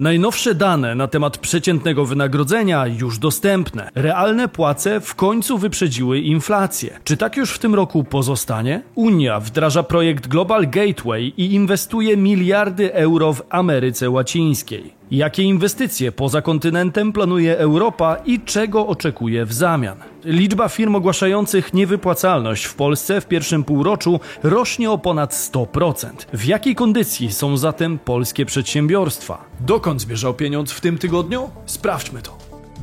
Najnowsze dane na temat przeciętnego wynagrodzenia już dostępne. Realne płace w końcu wyprzedziły inflację. Czy tak już w tym roku pozostanie? Unia wdraża projekt Global Gateway i inwestuje miliardy euro w Ameryce Łacińskiej. Jakie inwestycje poza kontynentem planuje Europa i czego oczekuje w zamian? Liczba firm ogłaszających niewypłacalność w Polsce w pierwszym półroczu rośnie o ponad 100%. W jakiej kondycji są zatem polskie przedsiębiorstwa? Dokąd zmierzał pieniądz w tym tygodniu? Sprawdźmy to.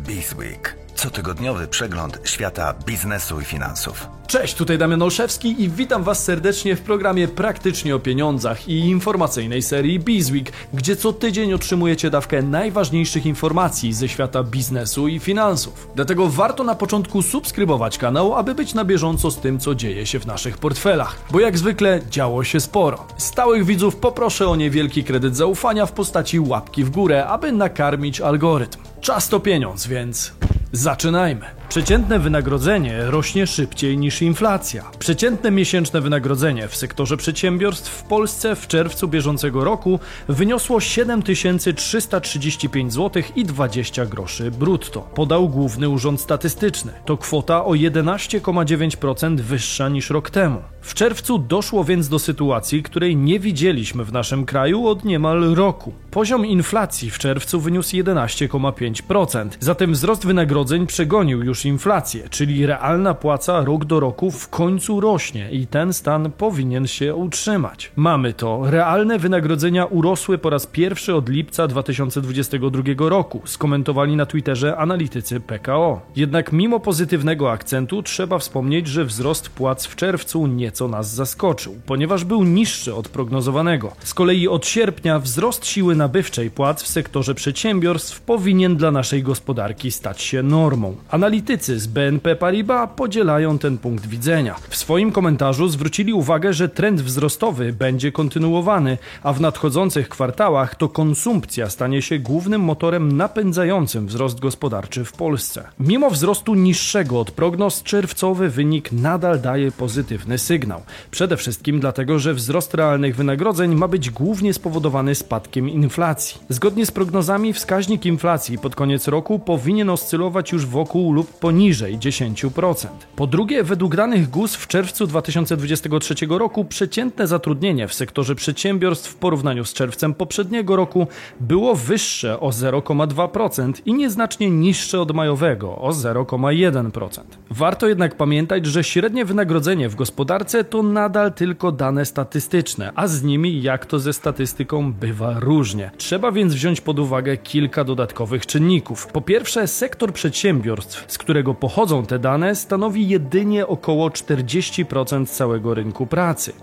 Bizweek. Cotygodniowy przegląd świata biznesu i finansów. Cześć, tutaj Damian Olszewski i witam Was serdecznie w programie Praktycznie o Pieniądzach i informacyjnej serii Bizweek, gdzie co tydzień otrzymujecie dawkę najważniejszych informacji ze świata biznesu i finansów. Dlatego warto na początku subskrybować kanał, aby być na bieżąco z tym, co dzieje się w naszych portfelach. Bo jak zwykle działo się sporo. Stałych widzów poproszę o niewielki kredyt zaufania w postaci łapki w górę, aby nakarmić algorytm. Czas to pieniądz, więc zaczynajmy. Przeciętne wynagrodzenie rośnie szybciej niż inflacja. Przeciętne miesięczne wynagrodzenie w sektorze przedsiębiorstw w Polsce w czerwcu bieżącego roku wyniosło 7335 zł i 20 groszy brutto. Podał Główny Urząd Statystyczny. To kwota o 11,9% wyższa niż rok temu. W czerwcu doszło więc do sytuacji, której nie widzieliśmy w naszym kraju od niemal roku. Poziom inflacji w czerwcu wyniósł 11,5%. Zatem wzrost wynagrodzeń przegonił już inflację, czyli realna płaca rok do roku w końcu rośnie i ten stan powinien się utrzymać. Mamy to. Realne wynagrodzenia urosły po raz pierwszy od lipca 2022 roku, skomentowali na Twitterze analitycy PKO. Jednak mimo pozytywnego akcentu trzeba wspomnieć, że wzrost płac w czerwcu nieco nas zaskoczył, ponieważ był niższy od prognozowanego. Z kolei od sierpnia wzrost siły nabywczej płac w sektorze przedsiębiorstw powinien dla naszej gospodarki stać się normą. Analitycy Analitycy z BNP Paribas podzielają ten punkt widzenia. W swoim komentarzu zwrócili uwagę, że trend wzrostowy będzie kontynuowany, a w nadchodzących kwartałach to konsumpcja stanie się głównym motorem napędzającym wzrost gospodarczy w Polsce. Mimo wzrostu niższego od prognoz, czerwcowy wynik nadal daje pozytywny sygnał. Przede wszystkim dlatego, że wzrost realnych wynagrodzeń ma być głównie spowodowany spadkiem inflacji. Zgodnie z prognozami wskaźnik inflacji pod koniec roku powinien oscylować już wokół lub poniżej 10%. Po drugie, według danych GUS w czerwcu 2023 roku przeciętne zatrudnienie w sektorze przedsiębiorstw w porównaniu z czerwcem poprzedniego roku było wyższe o 0,2% i nieznacznie niższe od majowego o 0,1%. Warto jednak pamiętać, że średnie wynagrodzenie w gospodarce to nadal tylko dane statystyczne, a z nimi jak to ze statystyką bywa różnie. Trzeba więc wziąć pod uwagę kilka dodatkowych czynników. Po pierwsze, sektor przedsiębiorstw, z którego pochodzą te dane, stanowi jedynie około 40% całego rynku pracy.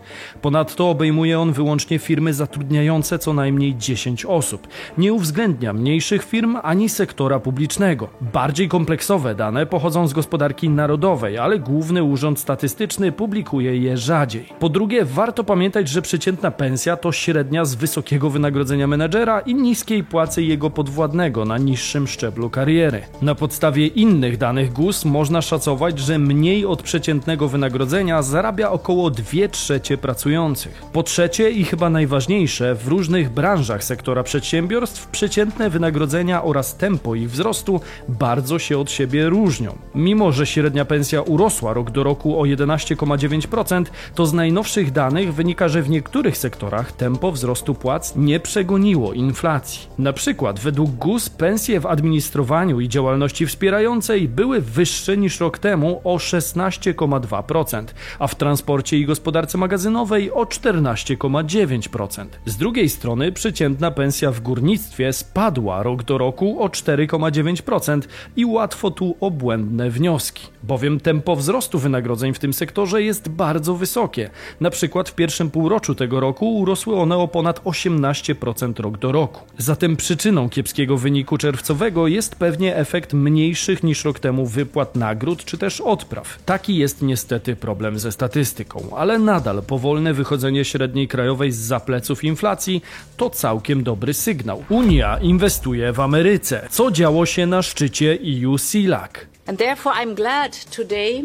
Ponadto obejmuje on wyłącznie firmy zatrudniające co najmniej 10 osób. Nie uwzględnia mniejszych firm ani sektora publicznego. Bardziej kompleksowe dane pochodzą z gospodarki narodowej, ale Główny Urząd Statystyczny publikuje je rzadziej. Po drugie, warto pamiętać, że przeciętna pensja to średnia z wysokiego wynagrodzenia menedżera i niskiej płacy jego podwładnego na niższym szczeblu kariery. Na podstawie innych danych danych GUS można szacować, że mniej od przeciętnego wynagrodzenia zarabia około 2 trzecie pracujących. Po trzecie i chyba najważniejsze, w różnych branżach sektora przedsiębiorstw przeciętne wynagrodzenia oraz tempo ich wzrostu bardzo się od siebie różnią. Mimo, że średnia pensja urosła rok do roku o 11,9%, to z najnowszych danych wynika, że w niektórych sektorach tempo wzrostu płac nie przegoniło inflacji. Na przykład według GUS pensje w administrowaniu i działalności wspierającej były wyższe niż rok temu o 16,2%, a w transporcie i gospodarce magazynowej o 14,9%. Z drugiej strony przeciętna pensja w górnictwie spadła rok do roku o 4,9% i łatwo tu o błędne wnioski, bowiem tempo wzrostu wynagrodzeń w tym sektorze jest bardzo wysokie. Na przykład w pierwszym półroczu tego roku urosły one o ponad 18% rok do roku. Zatem przyczyną kiepskiego wyniku czerwcowego jest pewnie efekt mniejszych niż rok temu wypłat nagród czy też odpraw. Taki jest niestety problem ze statystyką, ale nadal powolne wychodzenie średniej krajowej z zapleców inflacji to całkiem dobry sygnał. Unia inwestuje w Ameryce. Co działo się na szczycie EU CELAC? And therefore I'm glad today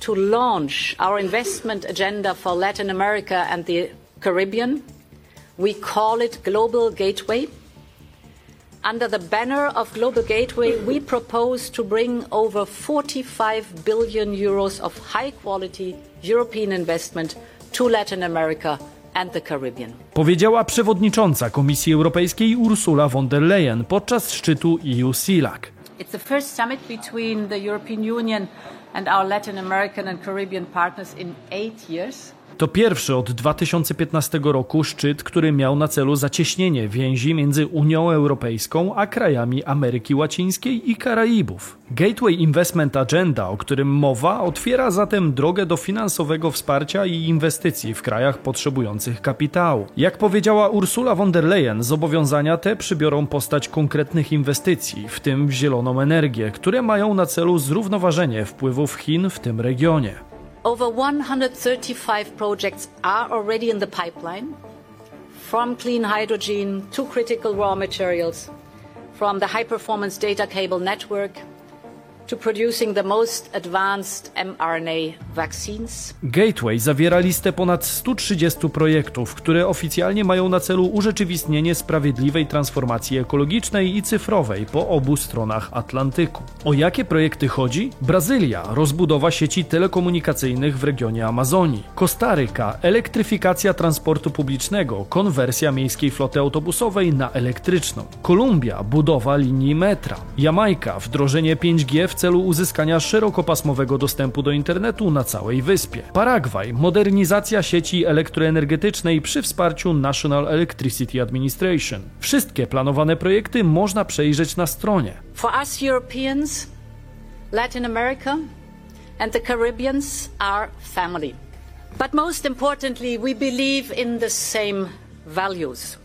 to launch our investment agenda for Latin America and the Caribbean. We call it Global Gateway. Under the banner of Global Gateway, we propose to bring over 45 billion euros of high quality European investment to Latin America and the Caribbean. Powiedziała przewodnicząca Komisji Europejskiej Ursula von der Leyen podczas szczytu EU-CELAC. It's the first summit between the European Union and our Latin American and Caribbean partners in eight years. To pierwszy od 2015 roku szczyt, który miał na celu zacieśnienie więzi między Unią Europejską a krajami Ameryki Łacińskiej i Karaibów. Gateway Investment Agenda, o którym mowa, otwiera zatem drogę do finansowego wsparcia i inwestycji w krajach potrzebujących kapitału. Jak powiedziała Ursula von der Leyen, zobowiązania te przybiorą postać konkretnych inwestycji, w tym w zieloną energię, które mają na celu zrównoważenie wpływów Chin w tym regionie. Over 135 projects are already in the pipeline, from clean hydrogen to critical raw materials, from the high performance data cable network to producing the most advanced mRNA vaccines. Gateway zawiera listę ponad 130 projektów, które oficjalnie mają na celu urzeczywistnienie sprawiedliwej transformacji ekologicznej i cyfrowej po obu stronach Atlantyku. O jakie projekty chodzi? Brazylia rozbudowa sieci telekomunikacyjnych w regionie Amazonii. Kostaryka elektryfikacja transportu publicznego, konwersja miejskiej floty autobusowej na elektryczną. Kolumbia budowa linii metra. Jamajka wdrożenie 5G w celu uzyskania szerokopasmowego dostępu do internetu na całej wyspie. Paragwaj modernizacja sieci elektroenergetycznej przy wsparciu National Electricity Administration. Wszystkie planowane projekty można przejrzeć na stronie. For us Europeans, Latin America and the Caribbeans are family. But most importantly, we believe in the same values.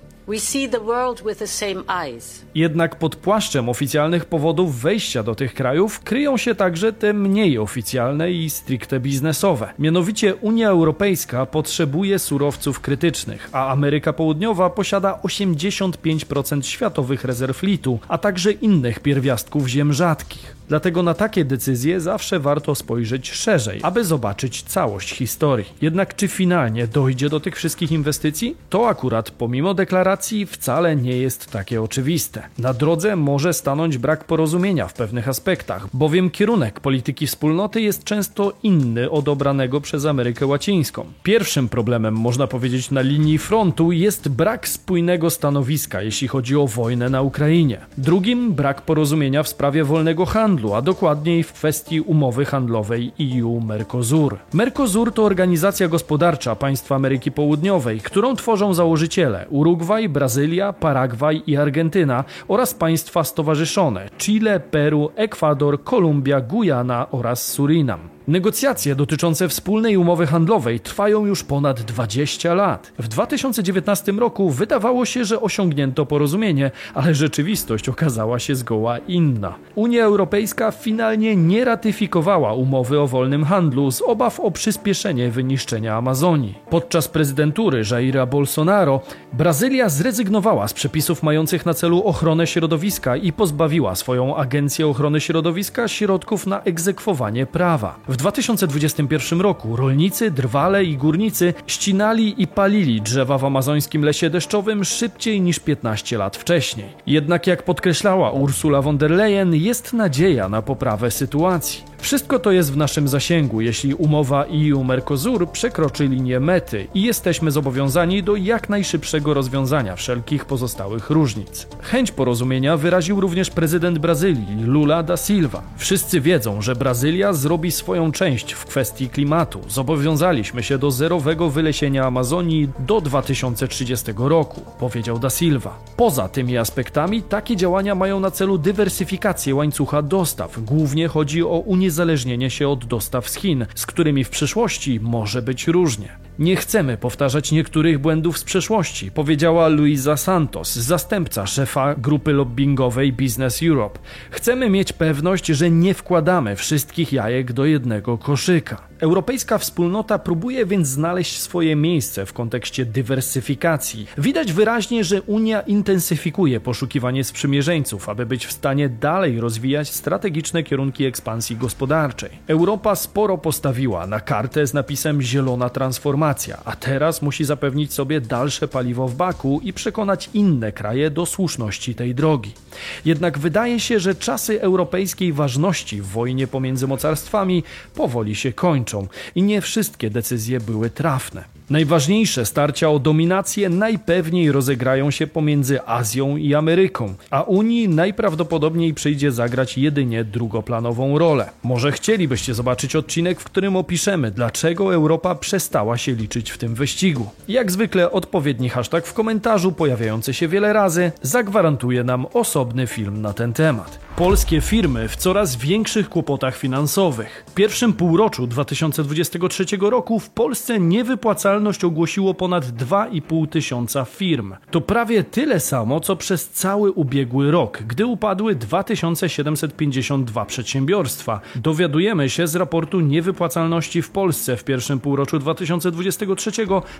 Jednak pod płaszczem oficjalnych powodów wejścia do tych krajów kryją się także te mniej oficjalne i stricte biznesowe. Mianowicie Unia Europejska potrzebuje surowców krytycznych, a Ameryka Południowa posiada 85% światowych rezerw litu, a także innych pierwiastków ziem rzadkich. Dlatego na takie decyzje zawsze warto spojrzeć szerzej, aby zobaczyć całość historii. Jednak czy finalnie dojdzie do tych wszystkich inwestycji? To akurat pomimo deklaracji wcale nie jest takie oczywiste. Na drodze może stanąć brak porozumienia w pewnych aspektach, bowiem kierunek polityki wspólnoty jest często inny od obranego przez Amerykę Łacińską. Pierwszym problemem, można powiedzieć, na linii frontu jest brak spójnego stanowiska, jeśli chodzi o wojnę na Ukrainie. Drugim brak porozumienia w sprawie wolnego handlu, a dokładniej w kwestii umowy handlowej EU-Mercosur. Mercosur to organizacja gospodarcza państw Ameryki Południowej, którą tworzą założyciele Urugwaj, Brazylia, Paragwaj i Argentyna oraz państwa stowarzyszone Chile, Peru, Ekwador, Kolumbia, Gujana oraz Surinam. Negocjacje dotyczące wspólnej umowy handlowej trwają już ponad 20 lat. W 2019 roku wydawało się, że osiągnięto porozumienie, ale rzeczywistość okazała się zgoła inna. Unia Europejska finalnie nie ratyfikowała umowy o wolnym handlu z obaw o przyspieszenie wyniszczenia Amazonii. Podczas prezydentury Jaira Bolsonaro Brazylia zrezygnowała z przepisów mających na celu ochronę środowiska i pozbawiła swoją Agencję Ochrony Środowiska środków na egzekwowanie prawa. W 2021 roku rolnicy, drwale i górnicy ścinali i palili drzewa w amazońskim lesie deszczowym szybciej niż 15 lat wcześniej. Jednak jak podkreślała Ursula von der Leyen, jest nadzieja na poprawę sytuacji. Wszystko to jest w naszym zasięgu, jeśli umowa EU-Mercosur przekroczy linię mety i jesteśmy zobowiązani do jak najszybszego rozwiązania wszelkich pozostałych różnic. Chęć porozumienia wyraził również prezydent Brazylii, Lula da Silva. Wszyscy wiedzą, że Brazylia zrobi swoją część w kwestii klimatu. Zobowiązaliśmy się do zerowego wylesienia Amazonii do 2030 roku, powiedział da Silva. Poza tymi aspektami, takie działania mają na celu dywersyfikację łańcucha dostaw. Głównie chodzi o uniezależnienie się od dostaw z Chin, z którymi w przyszłości może być różnie. Nie chcemy powtarzać niektórych błędów z przeszłości, powiedziała Luisa Santos, zastępca szefa grupy lobbyingowej Business Europe. Chcemy mieć pewność, że nie wkładamy wszystkich jajek do jednego koszyka. Europejska wspólnota próbuje więc znaleźć swoje miejsce w kontekście dywersyfikacji. Widać wyraźnie, że Unia intensyfikuje poszukiwanie sprzymierzeńców, aby być w stanie dalej rozwijać strategiczne kierunki ekspansji gospodarczej. Europa sporo postawiła na kartę z napisem Zielona Transformacja, a teraz musi zapewnić sobie dalsze paliwo w baku i przekonać inne kraje do słuszności tej drogi. Jednak wydaje się, że czasy europejskiej ważności w wojnie pomiędzy mocarstwami powoli się kończą i nie wszystkie decyzje były trafne. Najważniejsze starcia o dominację najpewniej rozegrają się pomiędzy Azją i Ameryką, a Unii najprawdopodobniej przyjdzie zagrać jedynie drugoplanową rolę. Może chcielibyście zobaczyć odcinek, w którym opiszemy, dlaczego Europa przestała się liczyć w tym wyścigu. Jak zwykle odpowiedni hashtag w komentarzu pojawiający się wiele razy zagwarantuje nam osobny film na ten temat polskie firmy w coraz większych kłopotach finansowych. W pierwszym półroczu 2023 roku w Polsce niewypłacalność ogłosiło ponad 2,5 tysiąca firm. To prawie tyle samo, co przez cały ubiegły rok, gdy upadły 2752 przedsiębiorstwa. Dowiadujemy się z raportu niewypłacalności w Polsce w pierwszym półroczu 2023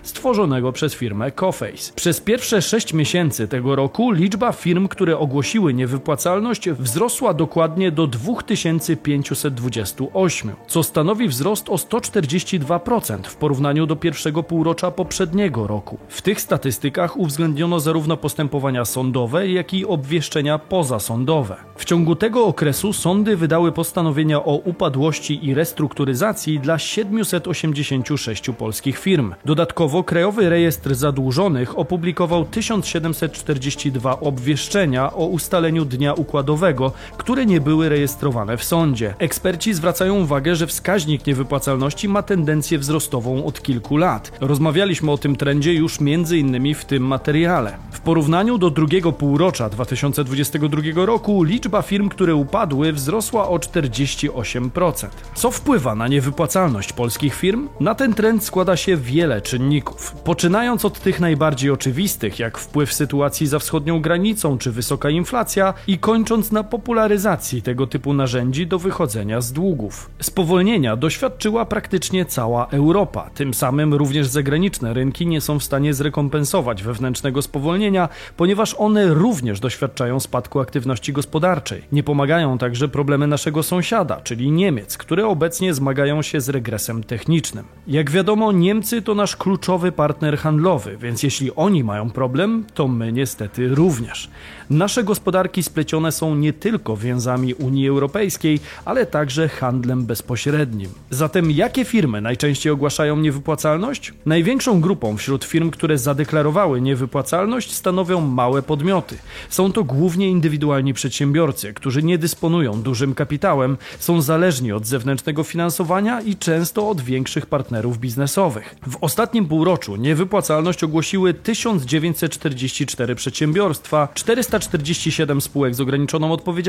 stworzonego przez firmę Coface. Przez pierwsze 6 miesięcy tego roku liczba firm, które ogłosiły niewypłacalność wzrosła wzrosła dokładnie do 2528, co stanowi wzrost o 142% w porównaniu do pierwszego półrocza poprzedniego roku. W tych statystykach uwzględniono zarówno postępowania sądowe, jak i obwieszczenia pozasądowe. W ciągu tego okresu sądy wydały postanowienia o upadłości i restrukturyzacji dla 786 polskich firm. Dodatkowo Krajowy Rejestr Zadłużonych opublikował 1742 obwieszczenia o ustaleniu dnia układowego, które nie były rejestrowane w sądzie. Eksperci zwracają uwagę, że wskaźnik niewypłacalności ma tendencję wzrostową od kilku lat. Rozmawialiśmy o tym trendzie już między innymi w tym materiale. W porównaniu do drugiego półrocza 2022 roku liczba firm, które upadły, wzrosła o 48%. Co wpływa na niewypłacalność polskich firm? Na ten trend składa się wiele czynników. Poczynając od tych najbardziej oczywistych, jak wpływ sytuacji za wschodnią granicą czy wysoka inflacja, i kończąc na popularyzacji popularyzacji tego typu narzędzi do wychodzenia z długów. Spowolnienia doświadczyła praktycznie cała Europa. Tym samym również zagraniczne rynki nie są w stanie zrekompensować wewnętrznego spowolnienia, ponieważ one również doświadczają spadku aktywności gospodarczej. Nie pomagają także problemy naszego sąsiada, czyli Niemiec, które obecnie zmagają się z regresem technicznym. Jak wiadomo, Niemcy to nasz kluczowy partner handlowy, więc jeśli oni mają problem, to my niestety również. Nasze gospodarki splecione są nie tylko więzami Unii Europejskiej, ale także handlem bezpośrednim. Zatem jakie firmy najczęściej ogłaszają niewypłacalność? Największą grupą wśród firm, które zadeklarowały niewypłacalność, stanowią małe podmioty. Są to głównie indywidualni przedsiębiorcy, którzy nie dysponują dużym kapitałem, są zależni od zewnętrznego finansowania i często od większych partnerów biznesowych. W ostatnim półroczu niewypłacalność ogłosiły 1944 przedsiębiorstwa, 400 447 spółek z ograniczoną odpowiedzialnością,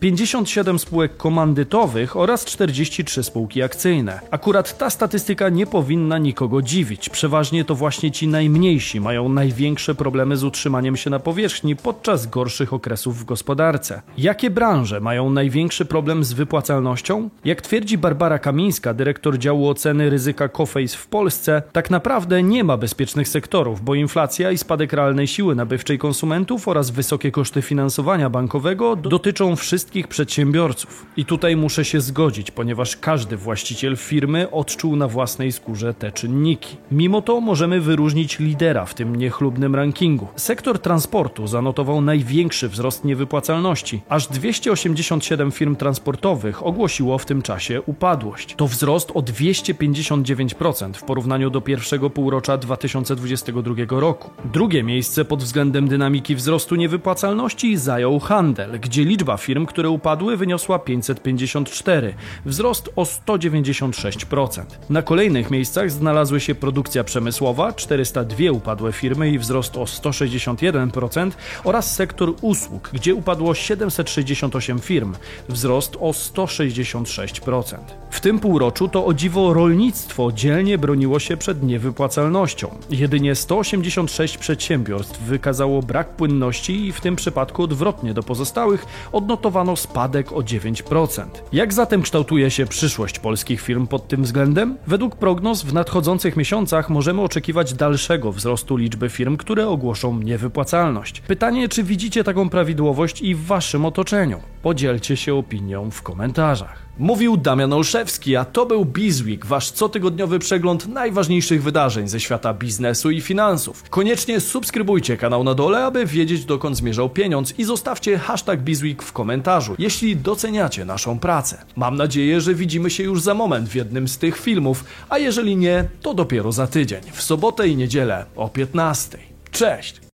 57 spółek komandytowych oraz 43 spółki akcyjne. Akurat ta statystyka nie powinna nikogo dziwić. Przeważnie to właśnie ci najmniejsi mają największe problemy z utrzymaniem się na powierzchni podczas gorszych okresów w gospodarce. Jakie branże mają największy problem z wypłacalnością? Jak twierdzi Barbara Kamińska, dyrektor działu oceny ryzyka Coface w Polsce, tak naprawdę nie ma bezpiecznych sektorów, bo inflacja i spadek realnej siły nabywczej konsumentów oraz wysokie koszty finansowania bankowego dotyczą wszystkich przedsiębiorców. I tutaj muszę się zgodzić, ponieważ każdy właściciel firmy odczuł na własnej skórze te czynniki. Mimo to możemy wyróżnić lidera w tym niechlubnym rankingu. Sektor transportu zanotował największy wzrost niewypłacalności. Aż 287 firm transportowych ogłosiło w tym czasie upadłość. To wzrost o 259% w porównaniu do pierwszego półrocza 2022 roku. Drugie miejsce pod względem dynamiki wzrostu niewypłacalności wypłacalności zajął handel, gdzie liczba firm, które upadły, wyniosła 554, wzrost o 196%. Na kolejnych miejscach znalazły się produkcja przemysłowa, 402 upadłe firmy i wzrost o 161% oraz sektor usług, gdzie upadło 768 firm, wzrost o 166%. W tym półroczu to o dziwo rolnictwo dzielnie broniło się przed niewypłacalnością. Jedynie 186 przedsiębiorstw wykazało brak płynności i w tym przypadku odwrotnie do pozostałych odnotowano spadek o 9%. Jak zatem kształtuje się przyszłość polskich firm pod tym względem? Według prognoz w nadchodzących miesiącach możemy oczekiwać dalszego wzrostu liczby firm, które ogłoszą niewypłacalność. Pytanie, czy widzicie taką prawidłowość i w waszym otoczeniu? Podzielcie się opinią w komentarzach. Mówił Damian Olszewski, a to był Bizweek, wasz cotygodniowy przegląd najważniejszych wydarzeń ze świata biznesu i finansów. Koniecznie subskrybujcie kanał na dole, aby wiedzieć dokąd zmierzał pieniądz i zostawcie hashtag Bizweek w komentarzu, jeśli doceniacie naszą pracę. Mam nadzieję, że widzimy się już za moment w jednym z tych filmów, a jeżeli nie, to dopiero za tydzień, w sobotę i niedzielę o 15. Cześć!